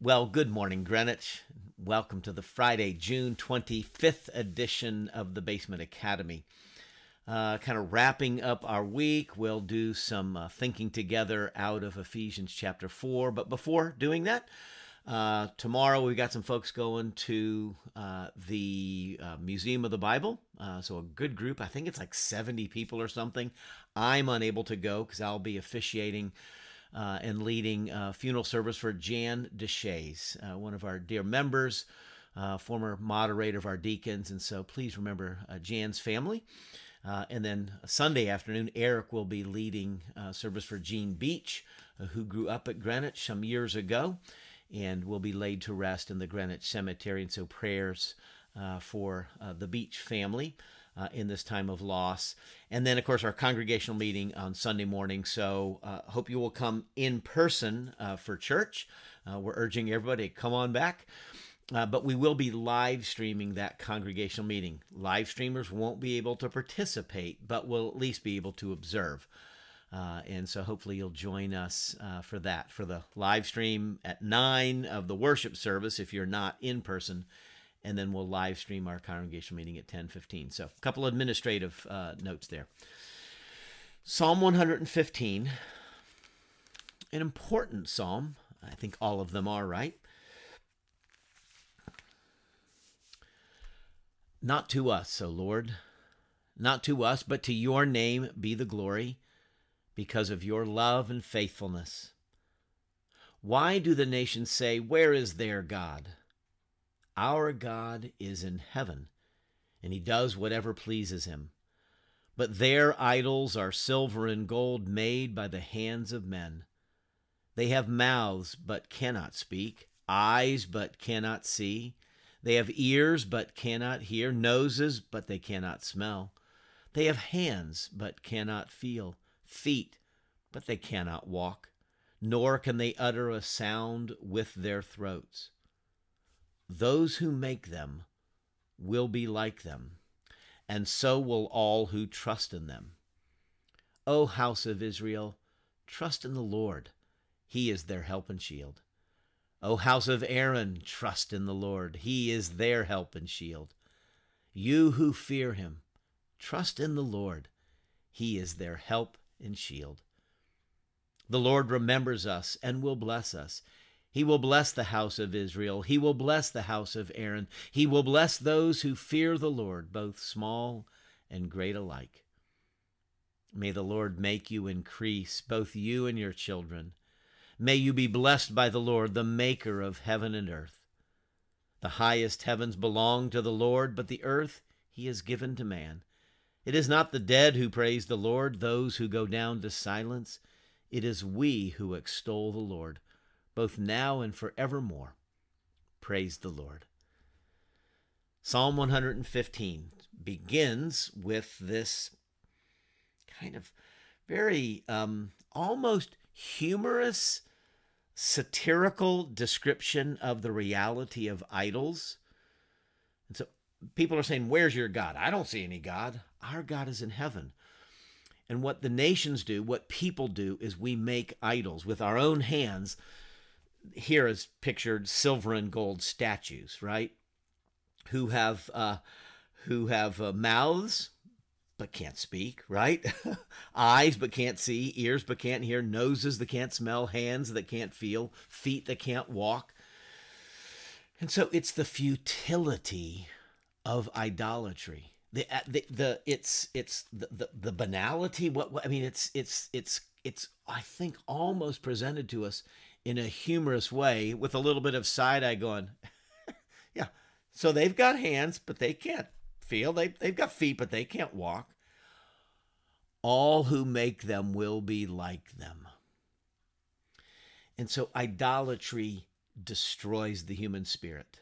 Well, good morning, Greenwich. Welcome to the Friday, June 25th edition of the Basement Academy. Uh, kind of wrapping up our week, we'll do some uh, thinking together out of Ephesians chapter 4. But before doing that, uh, tomorrow we've got some folks going to uh, the uh, Museum of the Bible. Uh, so a good group. I think it's like 70 people or something. I'm unable to go because I'll be officiating uh, and leading uh, funeral service for Jan Deshays, uh, one of our dear members, uh, former moderator of our deacons. And so please remember Jan's family. And then Sunday afternoon, Eric will be leading service for Jean Beach, who grew up at Greenwich some years ago and will be laid to rest in the Greenwich Cemetery. And so prayers for the Beach family uh, in this time of loss. And then, of course, our congregational meeting on Sunday morning. So, uh, hope you will come in person uh, for church. Uh, we're urging everybody to come on back. Uh, but we will be live streaming that congregational meeting. Live streamers won't be able to participate, but will at least be able to observe. Uh, and so hopefully you'll join us uh, for that, for the live stream at 9 of the worship service if you're not in person and then we'll live stream our congregational meeting at 10:15. So, a couple administrative uh, notes there. Psalm 115, an important psalm. I think all of them are right. Not to us, O Lord, not to us, but to your name be the glory, because of your love and faithfulness. Why do the nations say, Where is their God? Our God is in heaven, and he does whatever pleases him. But their idols are silver and gold made by the hands of men. They have mouths, but cannot speak, eyes, but cannot see. They have ears, but cannot hear, noses, but they cannot smell. They have hands, but cannot feel, feet, but they cannot walk, nor can they utter a sound with their throats. Those who make them will be like them, and so will all who trust in them. O house of Israel, trust in the Lord. He is their help and shield. O house of Aaron, trust in the Lord. He is their help and shield. You who fear him, trust in the Lord. He is their help and shield. The Lord remembers us and will bless us. He will bless the house of Israel. He will bless the house of Aaron. He will bless those who fear the Lord, both small and great alike. May the Lord make you increase, both you and your children. May you be blessed by the Lord, the maker of heaven and earth. The highest heavens belong to the Lord, but the earth he has given to man. It is not the dead who praise the Lord, those who go down to silence. It is we who extol the Lord both now and forevermore. Praise the Lord. Psalm 115 begins with this kind of very um, almost humorous, satirical description of the reality of idols. And so people are saying, Where's your God? I don't see any God. Our God is in heaven. And what the nations do, what people do, is we make idols with our own hands here is pictured silver and gold statues, right? Who have uh, who have uh, mouths but can't speak, right? Eyes but can't see, ears but can't hear, noses that can't smell, hands that can't feel, feet that can't walk. And so it's the futility of idolatry. The, uh, the, the it's it's the, the, the banality what, what I mean it's it's it's it's I think almost presented to us in a humorous way with a little bit of side eye going, yeah. So they've got hands, but they can't feel. They, they've got feet, but they can't walk. All who make them will be like them. And so idolatry destroys the human spirit.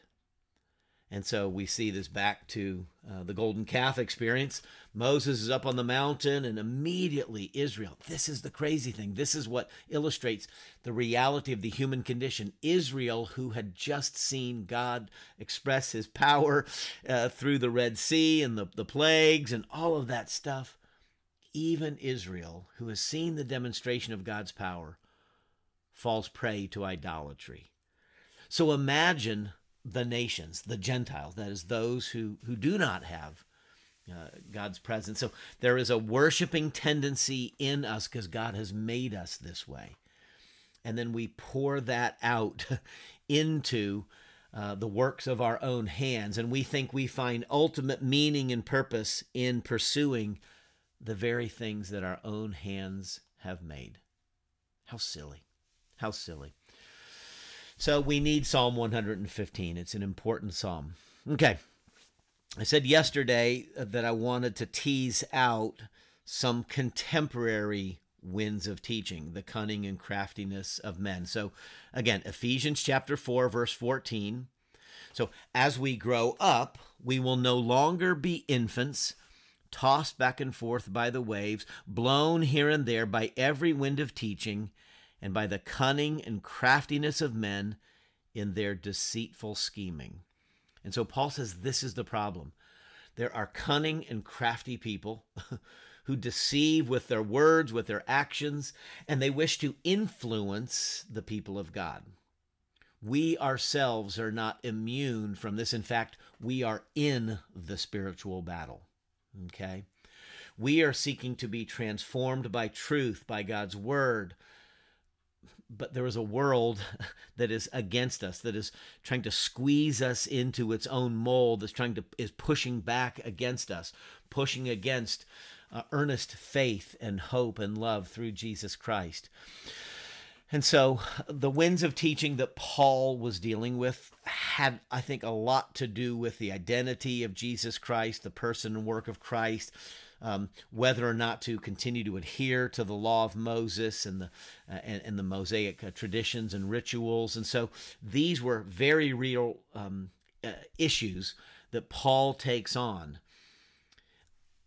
And so we see this back to uh, the golden calf experience. Moses is up on the mountain, and immediately Israel. This is the crazy thing. This is what illustrates the reality of the human condition. Israel, who had just seen God express his power uh, through the Red Sea and the, the plagues and all of that stuff, even Israel, who has seen the demonstration of God's power, falls prey to idolatry. So imagine the nations, the Gentiles, that is, those who, who do not have uh, God's presence. So there is a worshiping tendency in us because God has made us this way. And then we pour that out into uh, the works of our own hands. And we think we find ultimate meaning and purpose in pursuing the very things that our own hands have made. How silly. How silly. So we need Psalm 115. It's an important psalm. Okay. I said yesterday that I wanted to tease out some contemporary winds of teaching, the cunning and craftiness of men. So again, Ephesians chapter 4 verse 14. So as we grow up, we will no longer be infants, tossed back and forth by the waves, blown here and there by every wind of teaching, and by the cunning and craftiness of men in their deceitful scheming. And so Paul says this is the problem. There are cunning and crafty people who deceive with their words, with their actions, and they wish to influence the people of God. We ourselves are not immune from this. In fact, we are in the spiritual battle. Okay? We are seeking to be transformed by truth, by God's word, but there is a world that is against us that is trying to squeeze us into its own mold that's trying to is pushing back against us pushing against uh, earnest faith and hope and love through Jesus Christ. And so the winds of teaching that Paul was dealing with had, I think, a lot to do with the identity of Jesus Christ, the person and work of Christ, um, whether or not to continue to adhere to the law of Moses and the uh, and, and, the Mosaic uh, traditions and rituals. And so these were very real um, uh, issues that Paul takes on.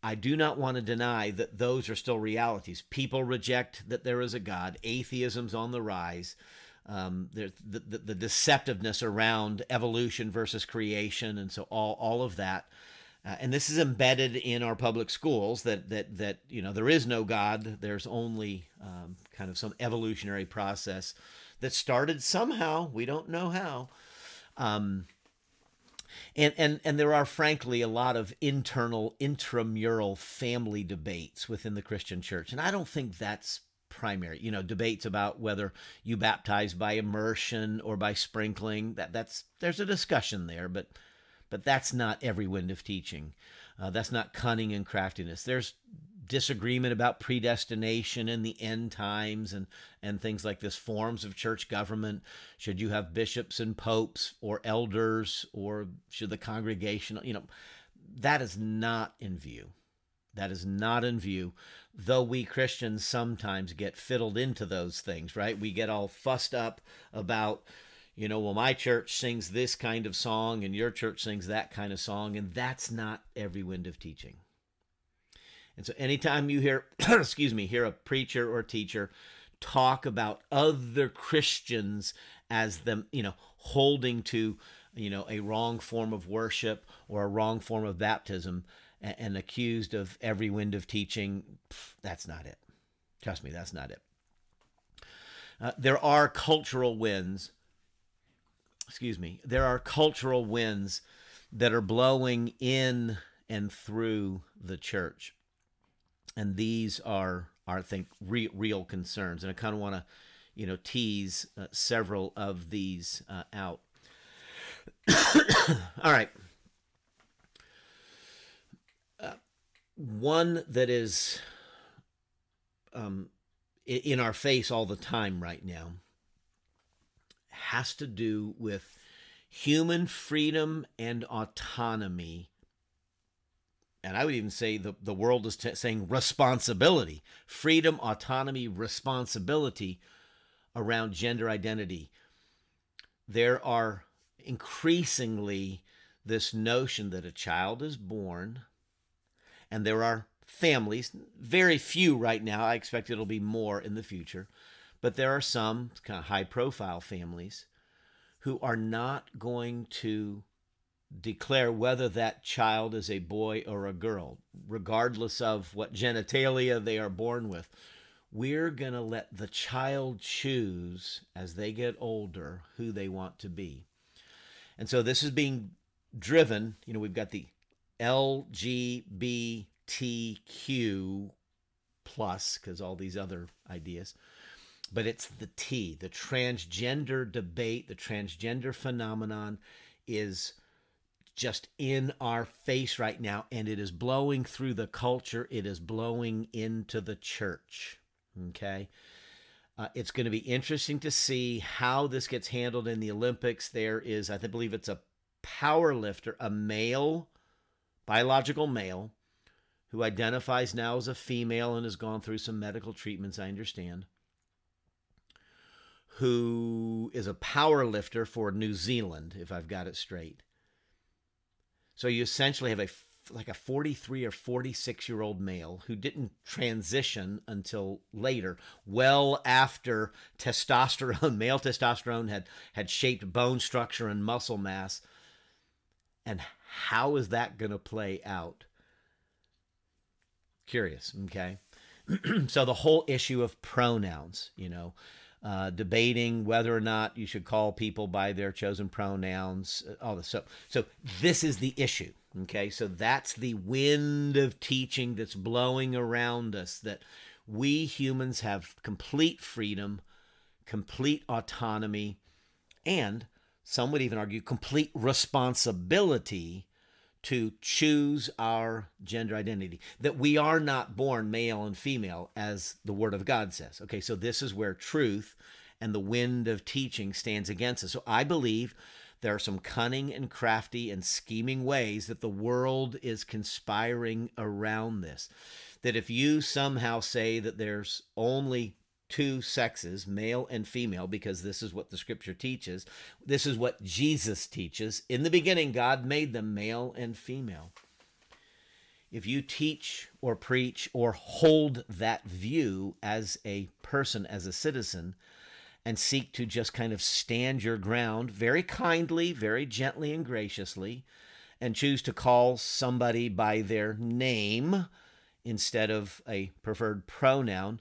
I do not want to deny that those are still realities. People reject that there is a God. Atheism's on the rise. Um, the, the, the deceptiveness around evolution versus creation, and so all, all of that uh, and this is embedded in our public schools that that that you know there is no God. There's only um, kind of some evolutionary process that started somehow. We don't know how. Um, and, and and there are frankly a lot of internal intramural family debates within the Christian church, and I don't think that's primary. You know, debates about whether you baptize by immersion or by sprinkling. That that's there's a discussion there, but but that's not every wind of teaching. Uh, that's not cunning and craftiness. There's disagreement about predestination and the end times and and things like this. Forms of church government. Should you have bishops and popes or elders or should the congregation you know that is not in view. That is not in view. Though we christians sometimes get fiddled into those things right? We get all fussed up about you know, well, my church sings this kind of song and your church sings that kind of song, and that's not every wind of teaching. And so anytime you hear, excuse me, hear a preacher or teacher talk about other Christians as them, you know, holding to, you know, a wrong form of worship or a wrong form of baptism and, and accused of every wind of teaching, that's not it. Trust me, that's not it. Uh, there are cultural winds excuse me, there are cultural winds that are blowing in and through the church. And these are, are I think, re- real concerns. And I kind of want to, you know, tease uh, several of these uh, out. All right. Uh, one that is um, in our face all the time right now has to do with human freedom and autonomy. And I would even say the, the world is t- saying responsibility, freedom, autonomy, responsibility around gender identity. There are increasingly this notion that a child is born, and there are families, very few right now, I expect it'll be more in the future, but there are some kind of high profile families who are not going to declare whether that child is a boy or a girl, regardless of what genitalia they are born with, we're going to let the child choose as they get older who they want to be. And so this is being driven, you know, we've got the LGBTQ plus, because all these other ideas, but it's the T, the transgender debate, the transgender phenomenon is just in our face right now, and it is blowing through the culture, it is blowing into the church. Okay. Uh, it's going to be interesting to see how this gets handled in the Olympics. There is, I believe it's a power lifter, a male, biological male, who identifies now as a female and has gone through some medical treatments, I understand, who is a power lifter for New Zealand, if I've got it straight. So you essentially have a like a 43 or 46 year old male who didn't transition until later, well after testosterone, male testosterone had had shaped bone structure and muscle mass. And how is that going to play out? Curious, okay? so the whole issue of pronouns, you know, uh, debating whether or not you should call people by their chosen pronouns, uh, all this. So, so this is the issue. Okay, so that's the wind of teaching that's blowing around us that we humans have complete freedom, complete autonomy, and some would even argue complete responsibility to choose our gender identity. That we are not born male and female, as the Word of God says. Okay, so this is where truth and the wind of teaching stands against us. So I believe there are some cunning and crafty and scheming ways that the world is conspiring around this. That if you somehow say that there's only two sexes, male and female, because this is what the scripture teaches, this is what Jesus teaches. In the beginning, God made them male and female. If you teach or preach or hold that view as a person, as a citizen, and seek to just kind of stand your ground very kindly, very gently, and graciously, and choose to call somebody by their name instead of a preferred pronoun,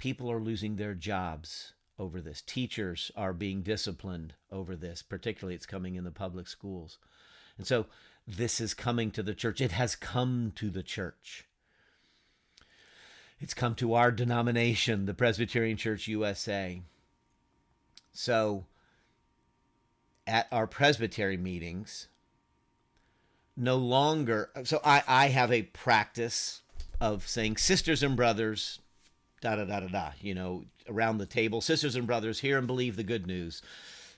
people are losing their jobs over this. Teachers are being disciplined over this, particularly it's coming in the public schools. And so this is coming to the church. It has come to the church. It's come to our denomination, the Presbyterian Church USA. So at our presbytery meetings, no longer, so I, I have a practice of saying sisters and brothers, da da da da da, you know, around the table, sisters and brothers, hear and believe the good news.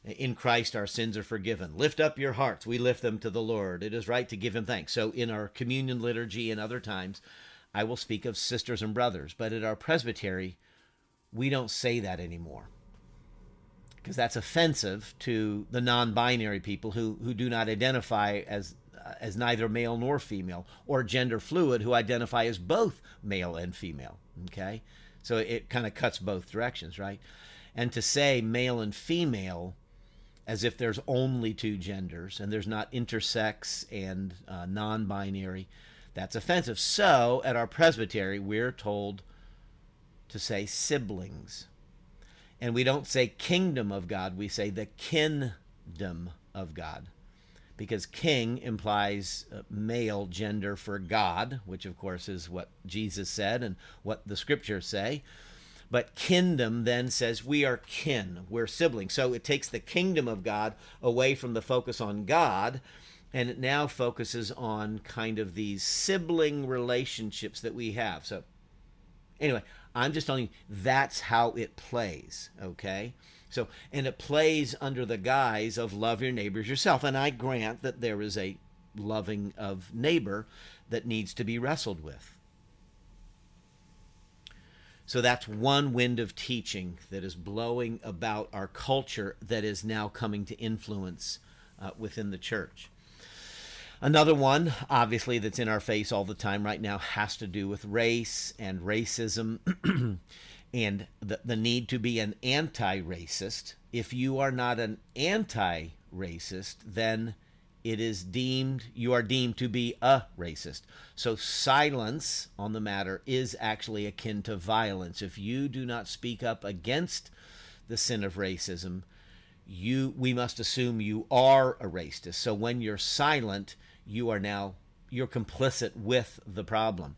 In Christ, our sins are forgiven. Lift up your hearts. We lift them to the Lord. It is right to give him thanks. So, in our communion liturgy and other times, I will speak of sisters and brothers. But at our presbytery, we don't say that anymore because that's offensive to the non-binary people who who do not identify as uh, as neither male nor female or gender fluid who identify as both male and female okay so it kind of cuts both directions right? And to say male and female as if there's only two genders and there's not intersex and uh, non-binary that's offensive. So at our presbytery we're told to say siblings. And we don't say kingdom of God, we say the kingdom of God. Because king implies uh, male gender for God, which of course is what Jesus said and what the scriptures say. But kingdom then says we are kin, we're siblings. So it takes the kingdom of God away from the focus on God and it now focuses on kind of these sibling relationships that we have. So, anyway, I'm just telling you that's how it plays, okay? So, and it plays under the guise of love your neighbors yourself. And I grant that there is a loving of neighbor that needs to be wrestled with. So that's one wind of teaching that is blowing about our culture that is now coming to influence uh, within the church. Another one, obviously, that's in our face all the time right now has to do with race and racism and the, the need to be an anti racist. If you are not an anti racist, then it is deemed you are deemed to be a racist. So silence on the matter is actually akin to violence. If you do not speak up against the sin of racism, you we must assume you are a racist. So when you're silent, you are now you're complicit with the problem.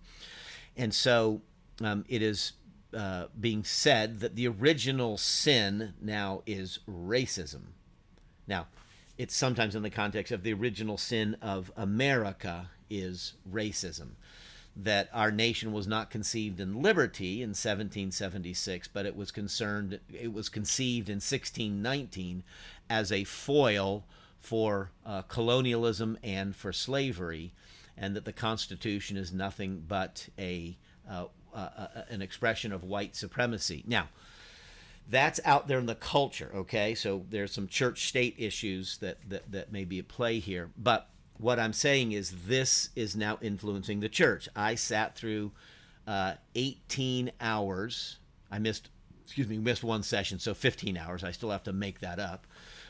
And so um, it is uh, being said that the original sin now is racism. Now, it's sometimes in the context of the original sin of America is racism. That our nation was not conceived in liberty in 1776, but it was concerned it was conceived in 1619 as a foil for uh, colonialism and for slavery, and that the Constitution is nothing but a uh, an expression of white supremacy. Now, that's out there in the culture okay? So there's some church state issues that, that that may be at play here. But what i'm saying is this is now influencing the church. I sat through uh, 18 hours. I missed excuse me missed one session so 15 hours. I still have to make that up.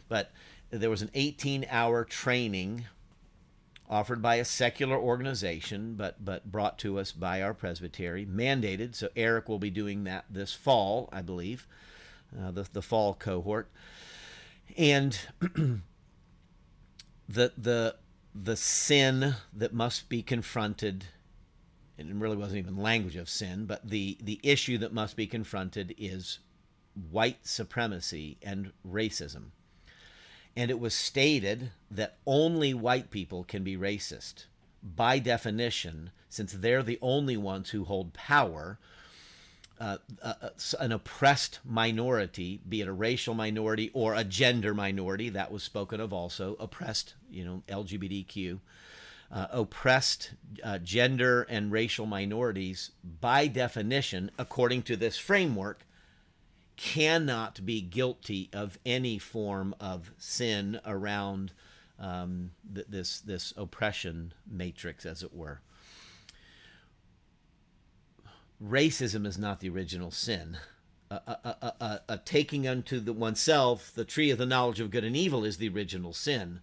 But there was an 18 hour training offered by a secular organization but but brought to us by our presbytery mandated so eric will be doing that this fall i believe uh, the the fall cohort, and the the the sin that must be confronted. And it really wasn't even language of sin, but the the issue that must be confronted is white supremacy and racism. And it was stated that only white people can be racist. By definition, since they're the only ones who hold power, uh, uh, uh an oppressed minority, be it a racial minority or a gender minority, that was spoken of also, oppressed, you know, LGBTQ, uh, oppressed uh, gender and racial minorities, by definition, according to this framework, cannot be guilty of any form of sin around um, th- this this oppression matrix, as it were racism is not the original sin. A, a, a, taking unto the oneself the tree of the knowledge of good and evil is the original sin,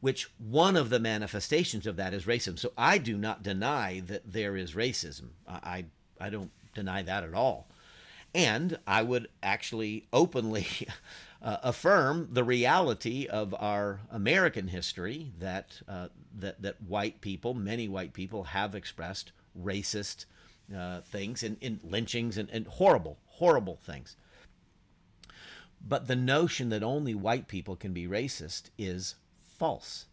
which one of the manifestations of that is racism. So I do not deny that there is racism. I, I, I don't deny that at all. And I would actually openly uh, affirm the reality of our American history that, uh, that, that white people, many white people, have expressed racist uh, things and, and lynchings and, and horrible, horrible things. But the notion that only white people can be racist is false.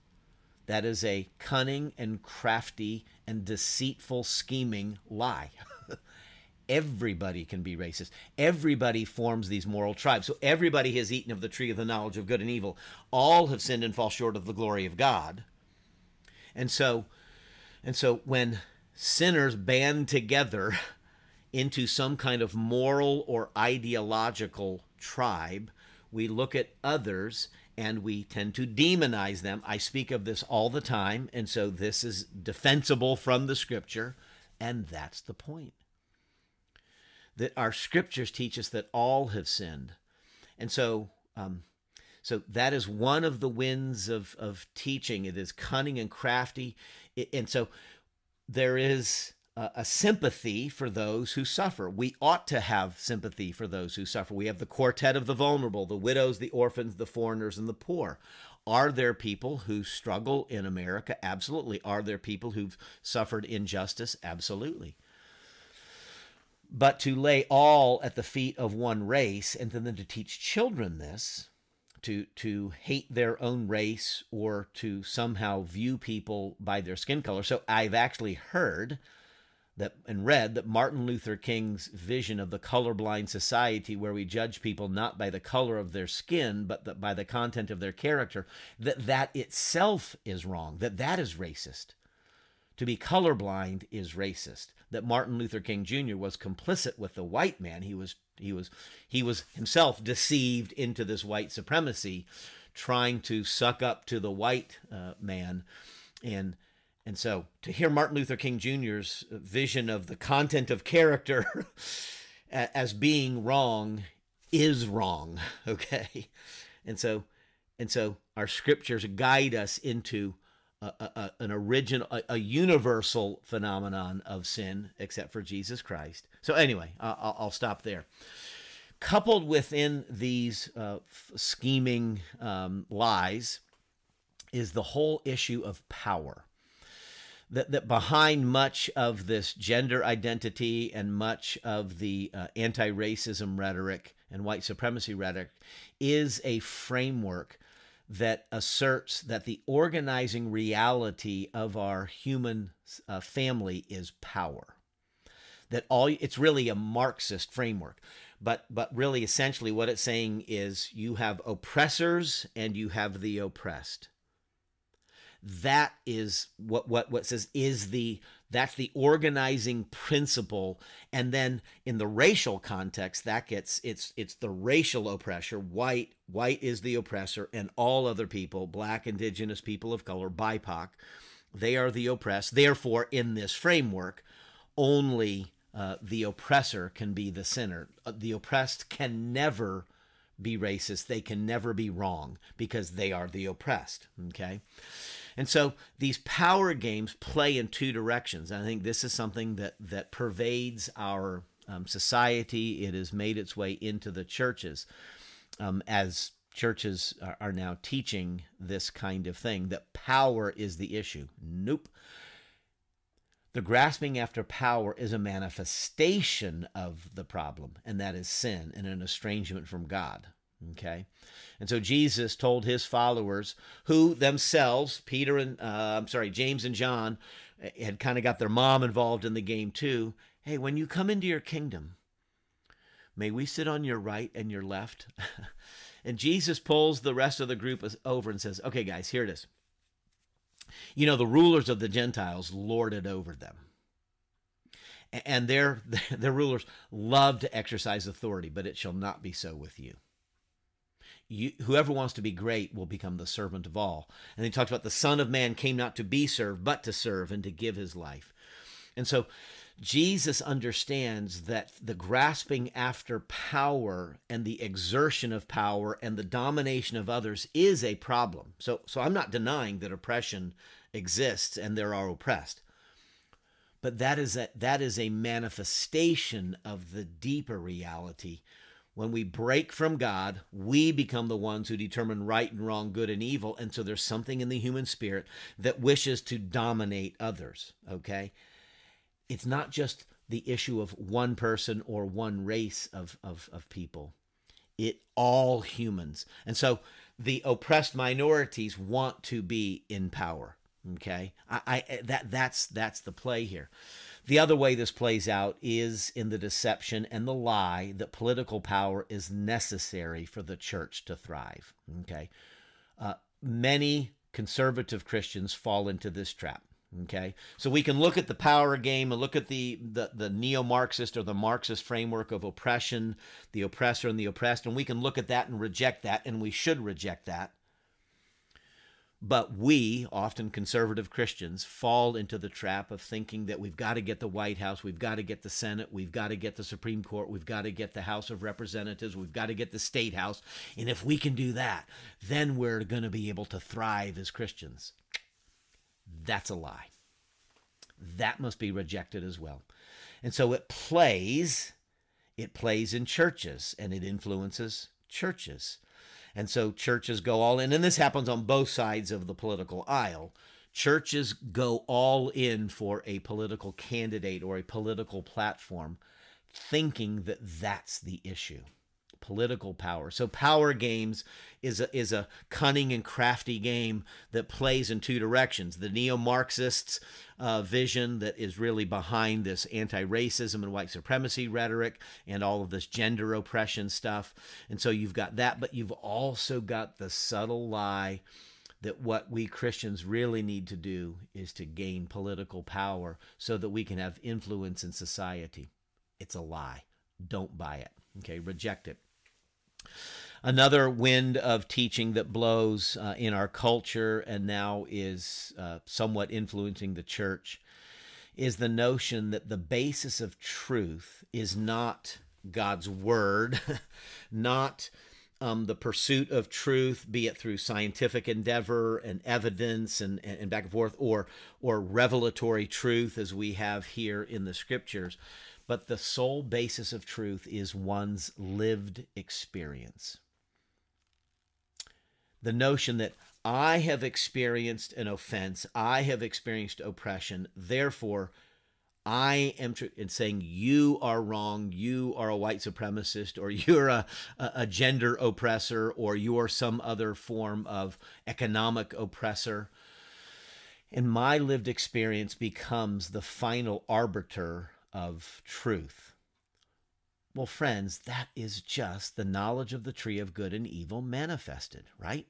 That is a cunning and crafty and deceitful scheming lie. everybody can be racist. Everybody forms these moral tribes. So everybody has eaten of the tree of the knowledge of good and evil. All have sinned and fall short of the glory of God. And so and so when sinners band together into some kind of moral or ideological tribe. We look at others and we tend to demonize them. I speak of this all the time, and so this is defensible from the scripture, and that's the point. That our scriptures teach us that all have sinned. And so, um, so that is one of the winds of, of teaching. It is cunning and crafty. and so there is a, a sympathy for those who suffer. We ought to have sympathy for those who suffer. We have the quartet of the vulnerable, the widows, the orphans, the foreigners, and the poor. Are there people who struggle in America? Absolutely. Are there people who've suffered injustice? Absolutely. But to lay all at the feet of one race and then to teach children this, to to hate their own race or to somehow view people by their skin color. So I've actually heard that and read that Martin Luther King's vision of the colorblind society where we judge people not by the color of their skin but the, by the content of their character that that itself is wrong that that is racist to be colorblind is racist that Martin Luther King Jr. was complicit with the white man he was he was he was himself deceived into this white supremacy, trying to suck up to the white uh, man, and and so to hear Martin Luther King Jr.'s vision of the content of character as being wrong is wrong. Okay, and so And so our scriptures guide us into a, an original, a, a, universal phenomenon of sin, except for Jesus Christ. So, anyway, I'll, I'll stop there. Coupled within these uh, scheming um, lies is the whole issue of power. That, that behind much of this gender identity and much of the uh, anti racism rhetoric and white supremacy rhetoric is a framework that asserts that the organizing reality of our human uh, family is power. That all it's really a Marxist framework, but but really essentially what it's saying is you have oppressors and you have the oppressed that is what what what says is the that's the organizing principle. And then in the racial context that gets it's it's the racial oppressor. White white is the oppressor and all other people black indigenous people of color bipoc they are the oppressed. Therefore in this framework only uh, the oppressor can be the sinner. Uh, the oppressed can never be racist. They can never be wrong because they are the oppressed okay and so these power games play in two directions. I think this is something that that pervades our um, society. It has made its way into the churches um, as churches are, are now teaching this kind of thing that power is the issue. Nope. The grasping after power is a manifestation of the problem, and that is sin and an estrangement from God. Okay. And so Jesus told his followers, who themselves, Peter and, uh, I'm sorry, James and John, eh, had kind of got their mom involved in the game too. Hey, when you come into your kingdom, may we sit on your right and your left? and Jesus pulls the rest of the group over and says, okay, guys, here it is. You know, the rulers of the Gentiles lord it over them and their their rulers love to exercise authority, but it shall not be so with you you, whoever wants to be great will become the servant of all. And he talks about the Son of Man came not to be served, but to serve and to give his life. And so Jesus understands that the grasping after power and the exertion of power and the domination of others is a problem. So, so I'm not denying that oppression exists and there are oppressed. But that is a, that is a manifestation of the deeper reality when we break from God, we become the ones who determine right and wrong, good and evil. And so there's something in the human spirit that wishes to dominate others. Okay. It's not just the issue of one person or one race of, of, of people, it all humans. And so the oppressed minorities want to be in power. Okay. I, I that that's that's the play here. The other way this plays out is in the deception and the lie that political power is necessary for the church to thrive. Okay. Uh, many conservative Christians fall into this trap. Okay, so we can look at the power game and look at the, the, the neo Marxist or the Marxist framework of oppression, the oppressor and the oppressed, and we can look at that and reject that, and we should reject that. But we, often conservative Christians, fall into the trap of thinking that we've got to get the White House, we've got to get the Senate, we've got to get the Supreme Court, we've got to get the House of Representatives, we've got to get the State House. And if we can do that, then we're going to be able to thrive as Christians. That's a lie. That must be rejected as well. And so it plays, it plays in churches and it influences churches. And so churches go all in, and this happens on both sides of the political aisle. Churches go all in for a political candidate or a political platform, thinking that that's the issue political power. So power games is a, is a cunning and crafty game that plays in two directions. The neo-Marxists' uh, vision that is really behind this anti-racism and white supremacy rhetoric and all of this gender oppression stuff. And so you've got that, but you've also got the subtle lie that what we Christians really need to do is to gain political power so that we can have influence in society. It's a lie. Don't buy it. Okay, reject it. Another wind of teaching that blows uh, in our culture and now is uh, somewhat influencing the church is the notion that the basis of truth is not God's word, not um, the pursuit of truth, be it through scientific endeavor and evidence and, and back and forth, or or revelatory truth, as we have here in the scriptures. But the sole basis of truth is one's lived experience. The notion that I have experienced an offense, I have experienced oppression, therefore I am tr- in saying you are wrong, you are a white supremacist, or you're a, a gender oppressor, or you're some other form of economic oppressor. And my lived experience becomes the final arbiter of truth. Well, friends, that is just the knowledge of the tree of good and evil manifested, right?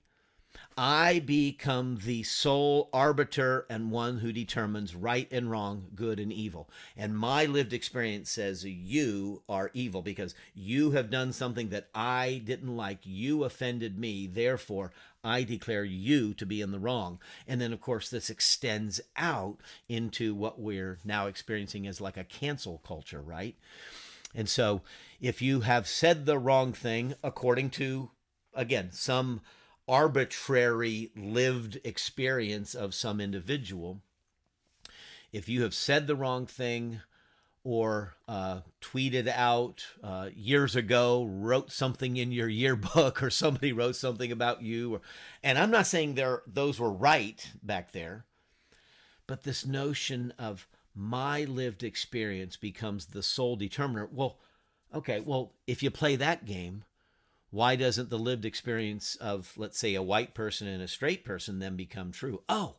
I become the sole arbiter and one who determines right and wrong, good and evil. And my lived experience says you are evil because you have done something that I didn't like. You offended me. Therefore, I declare you to be in the wrong. And then, of course, this extends out into what we're now experiencing as like a cancel culture, right? And so, if you have said the wrong thing according to, again, some arbitrary lived experience of some individual. If you have said the wrong thing or uh, tweeted out uh, years ago, wrote something in your yearbook, or somebody wrote something about you, or, and I'm not saying there those were right back there, but this notion of my lived experience becomes the sole determiner. Well, okay, well, if you play that game, why doesn't the lived experience of, let's say, a white person and a straight person then become true? Oh,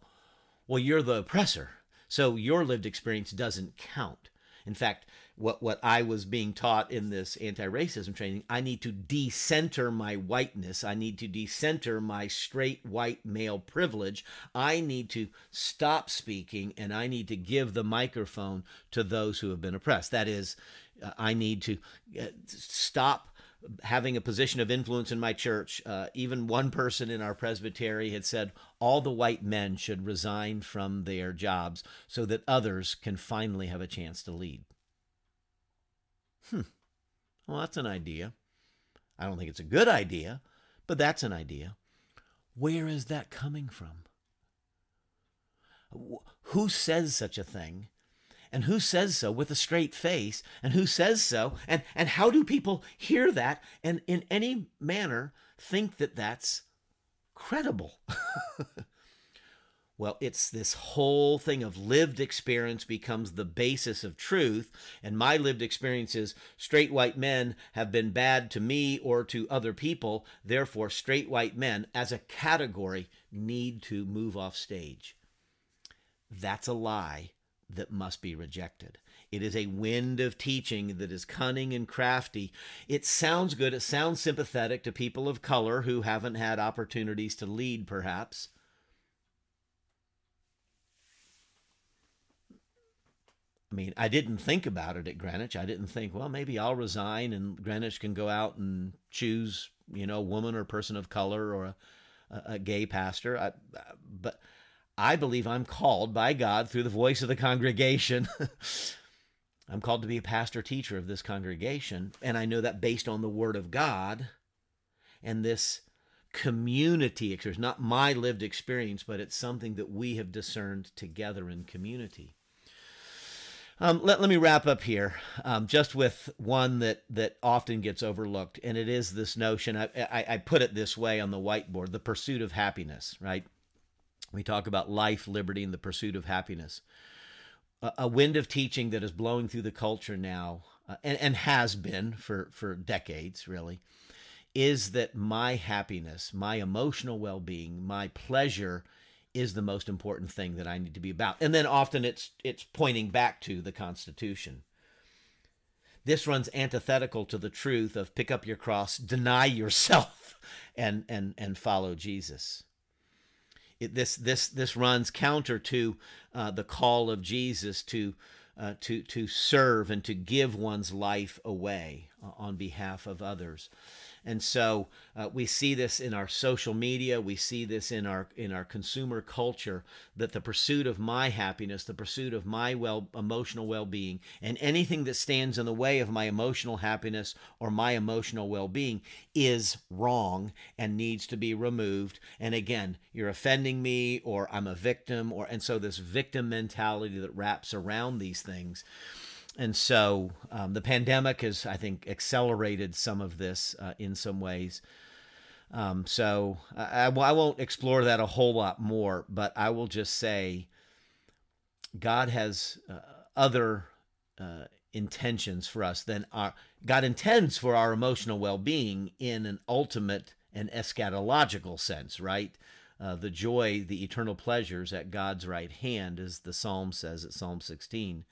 well, you're the oppressor. So your lived experience doesn't count. In fact, what, what I was being taught in this anti racism training, I need to decenter my whiteness. I need to decenter my straight white male privilege. I need to stop speaking and I need to give the microphone to those who have been oppressed. That is, uh, I need to uh, stop having a position of influence in my church, uh, even one person in our presbytery had said all the white men should resign from their jobs so that others can finally have a chance to lead. Hmm. Well, that's an idea. I don't think it's a good idea, but that's an idea. Where is that coming from? Who says such a thing? And who says so with a straight face? And who says so? And and how do people hear that? And in any manner think that that's credible? Well it's this whole thing of lived experience becomes the basis of truth. And my lived experience is straight white men have been bad to me or to other people. Therefore straight white men as a category need to move off stage. That's a lie that must be rejected. It is a wind of teaching that is cunning and crafty. It sounds good. It sounds sympathetic to people of color who haven't had opportunities to lead, perhaps. I mean, I didn't think about it at Greenwich. I didn't think, well, maybe I'll resign and Greenwich can go out and choose, you know, a woman or person of color or a, a, gay pastor. I, but I believe I'm called by God through the voice of the congregation. I'm called to be a pastor teacher of this congregation. And I know that based on the word of God and this community experience, not my lived experience, but it's something that we have discerned together in community. Um, let, let me wrap up here um, just with one that, that often gets overlooked, and it is this notion. I, I, I put it this way on the whiteboard the pursuit of happiness, right? We talk about life, liberty, and the pursuit of happiness. A, a wind of teaching that is blowing through the culture now, uh, and, and has been for, for decades, really, is that my happiness, my emotional well being, my pleasure is the most important thing that I need to be about. And then often it's it's pointing back to the Constitution. This runs antithetical to the truth of pick up your cross, deny yourself, and and and follow Jesus this this this runs counter to uh, the call of Jesus to uh, to to serve and to give one's life away on behalf of others. And so uh, we see this in our social media, we see this in our in our consumer culture that the pursuit of my happiness, the pursuit of my well emotional well-being, and anything that stands in the way of my emotional happiness or my emotional well-being is wrong and needs to be removed. And again, you're offending me or I'm a victim or and so this victim mentality that wraps around these things and so um, the pandemic has, I think, accelerated some of this uh, in some ways. Um, so I, I, won't explore that a whole lot more, but I will just say God has uh, other uh, intentions for us than our God intends for our emotional well-being in an ultimate and eschatological sense, right? Uh, the joy, the eternal pleasures at God's right hand, as the Psalm says at Psalm 16.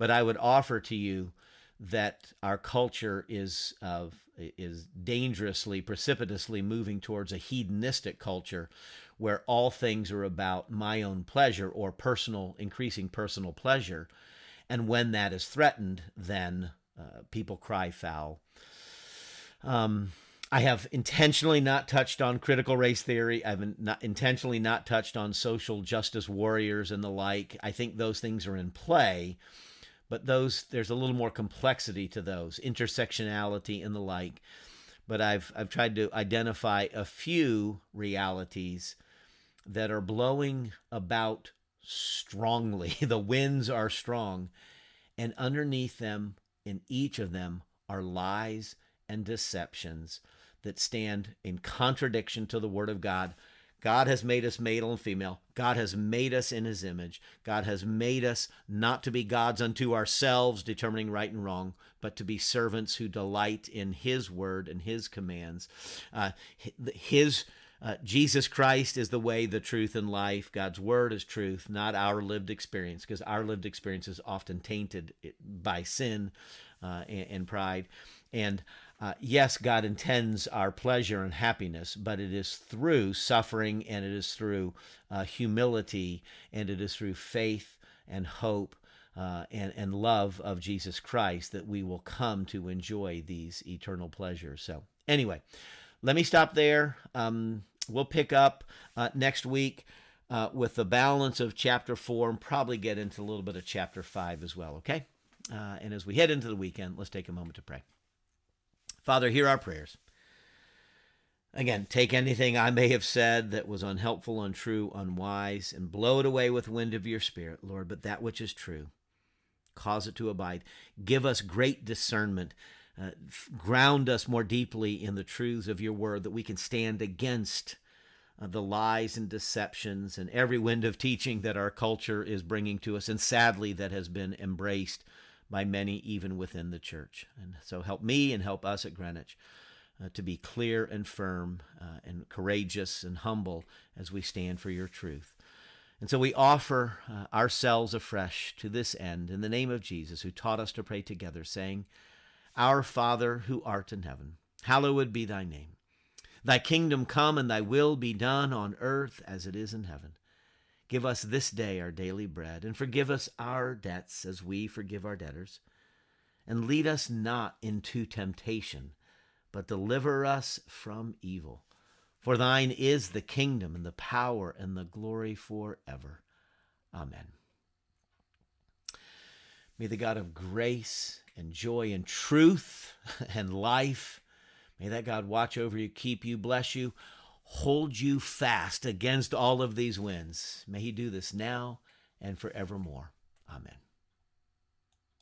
But I would offer to you that our culture is is dangerously, precipitously moving towards a hedonistic culture where all things are about my own pleasure or personal, increasing personal pleasure. And when that is threatened, then uh, people cry foul. Um, I have intentionally not touched on critical race theory. I've not, intentionally not touched on social justice warriors and the like. I think those things are in play but those there's a little more complexity to those intersectionality and the like. But i've i've tried to identify a few realities that are blowing about strongly. The winds are strong and underneath them in each of them are lies and deceptions that stand in contradiction to the word of god God has made us male and female. God has made us in his image. God has made us not to be gods unto ourselves, determining right and wrong, but to be servants who delight in his word and his commands. Uh, his uh, Jesus Christ is the way, the truth, and life. God's word is truth, not our lived experience, because our lived experience is often tainted by sin uh, and, and pride. And uh, yes, God intends our pleasure and happiness, but it is through suffering and it is through uh, humility and it is through faith and hope uh, and, and love of Jesus Christ that we will come to enjoy these eternal pleasures. So, anyway, let me stop there. Um, we'll pick up uh, next week. Uh, with the balance of chapter four, and probably get into a little bit of chapter five as well, okay? Uh, and as we head into the weekend, let's take a moment to pray. Father, hear our prayers. Again, take anything I may have said that was unhelpful, untrue, unwise, and blow it away with wind of your spirit, Lord, but that which is true, cause it to abide. Give us great discernment. Uh, ground us more deeply in the truths of your word that we can stand against uh, the lies and deceptions and every wind of teaching that our culture is bringing to us, and sadly, that has been embraced by many even within the church. And so help me and help us at Greenwich uh, to be clear and firm uh, and courageous and humble as we stand for your truth. And so we offer uh, ourselves afresh to this end in the name of Jesus, who taught us to pray together, saying, Our Father who art in heaven, hallowed be thy name. Thy kingdom come and thy will be done on earth as it is in heaven. Give us this day our daily bread, and forgive us our debts as we forgive our debtors. And lead us not into temptation, but deliver us from evil. For thine is the kingdom, and the power, and the glory forever. Amen. May the God of grace and joy and truth and life, may that God watch over you, keep you, bless you hold you fast against all of these winds. May he do this now and forevermore. Amen.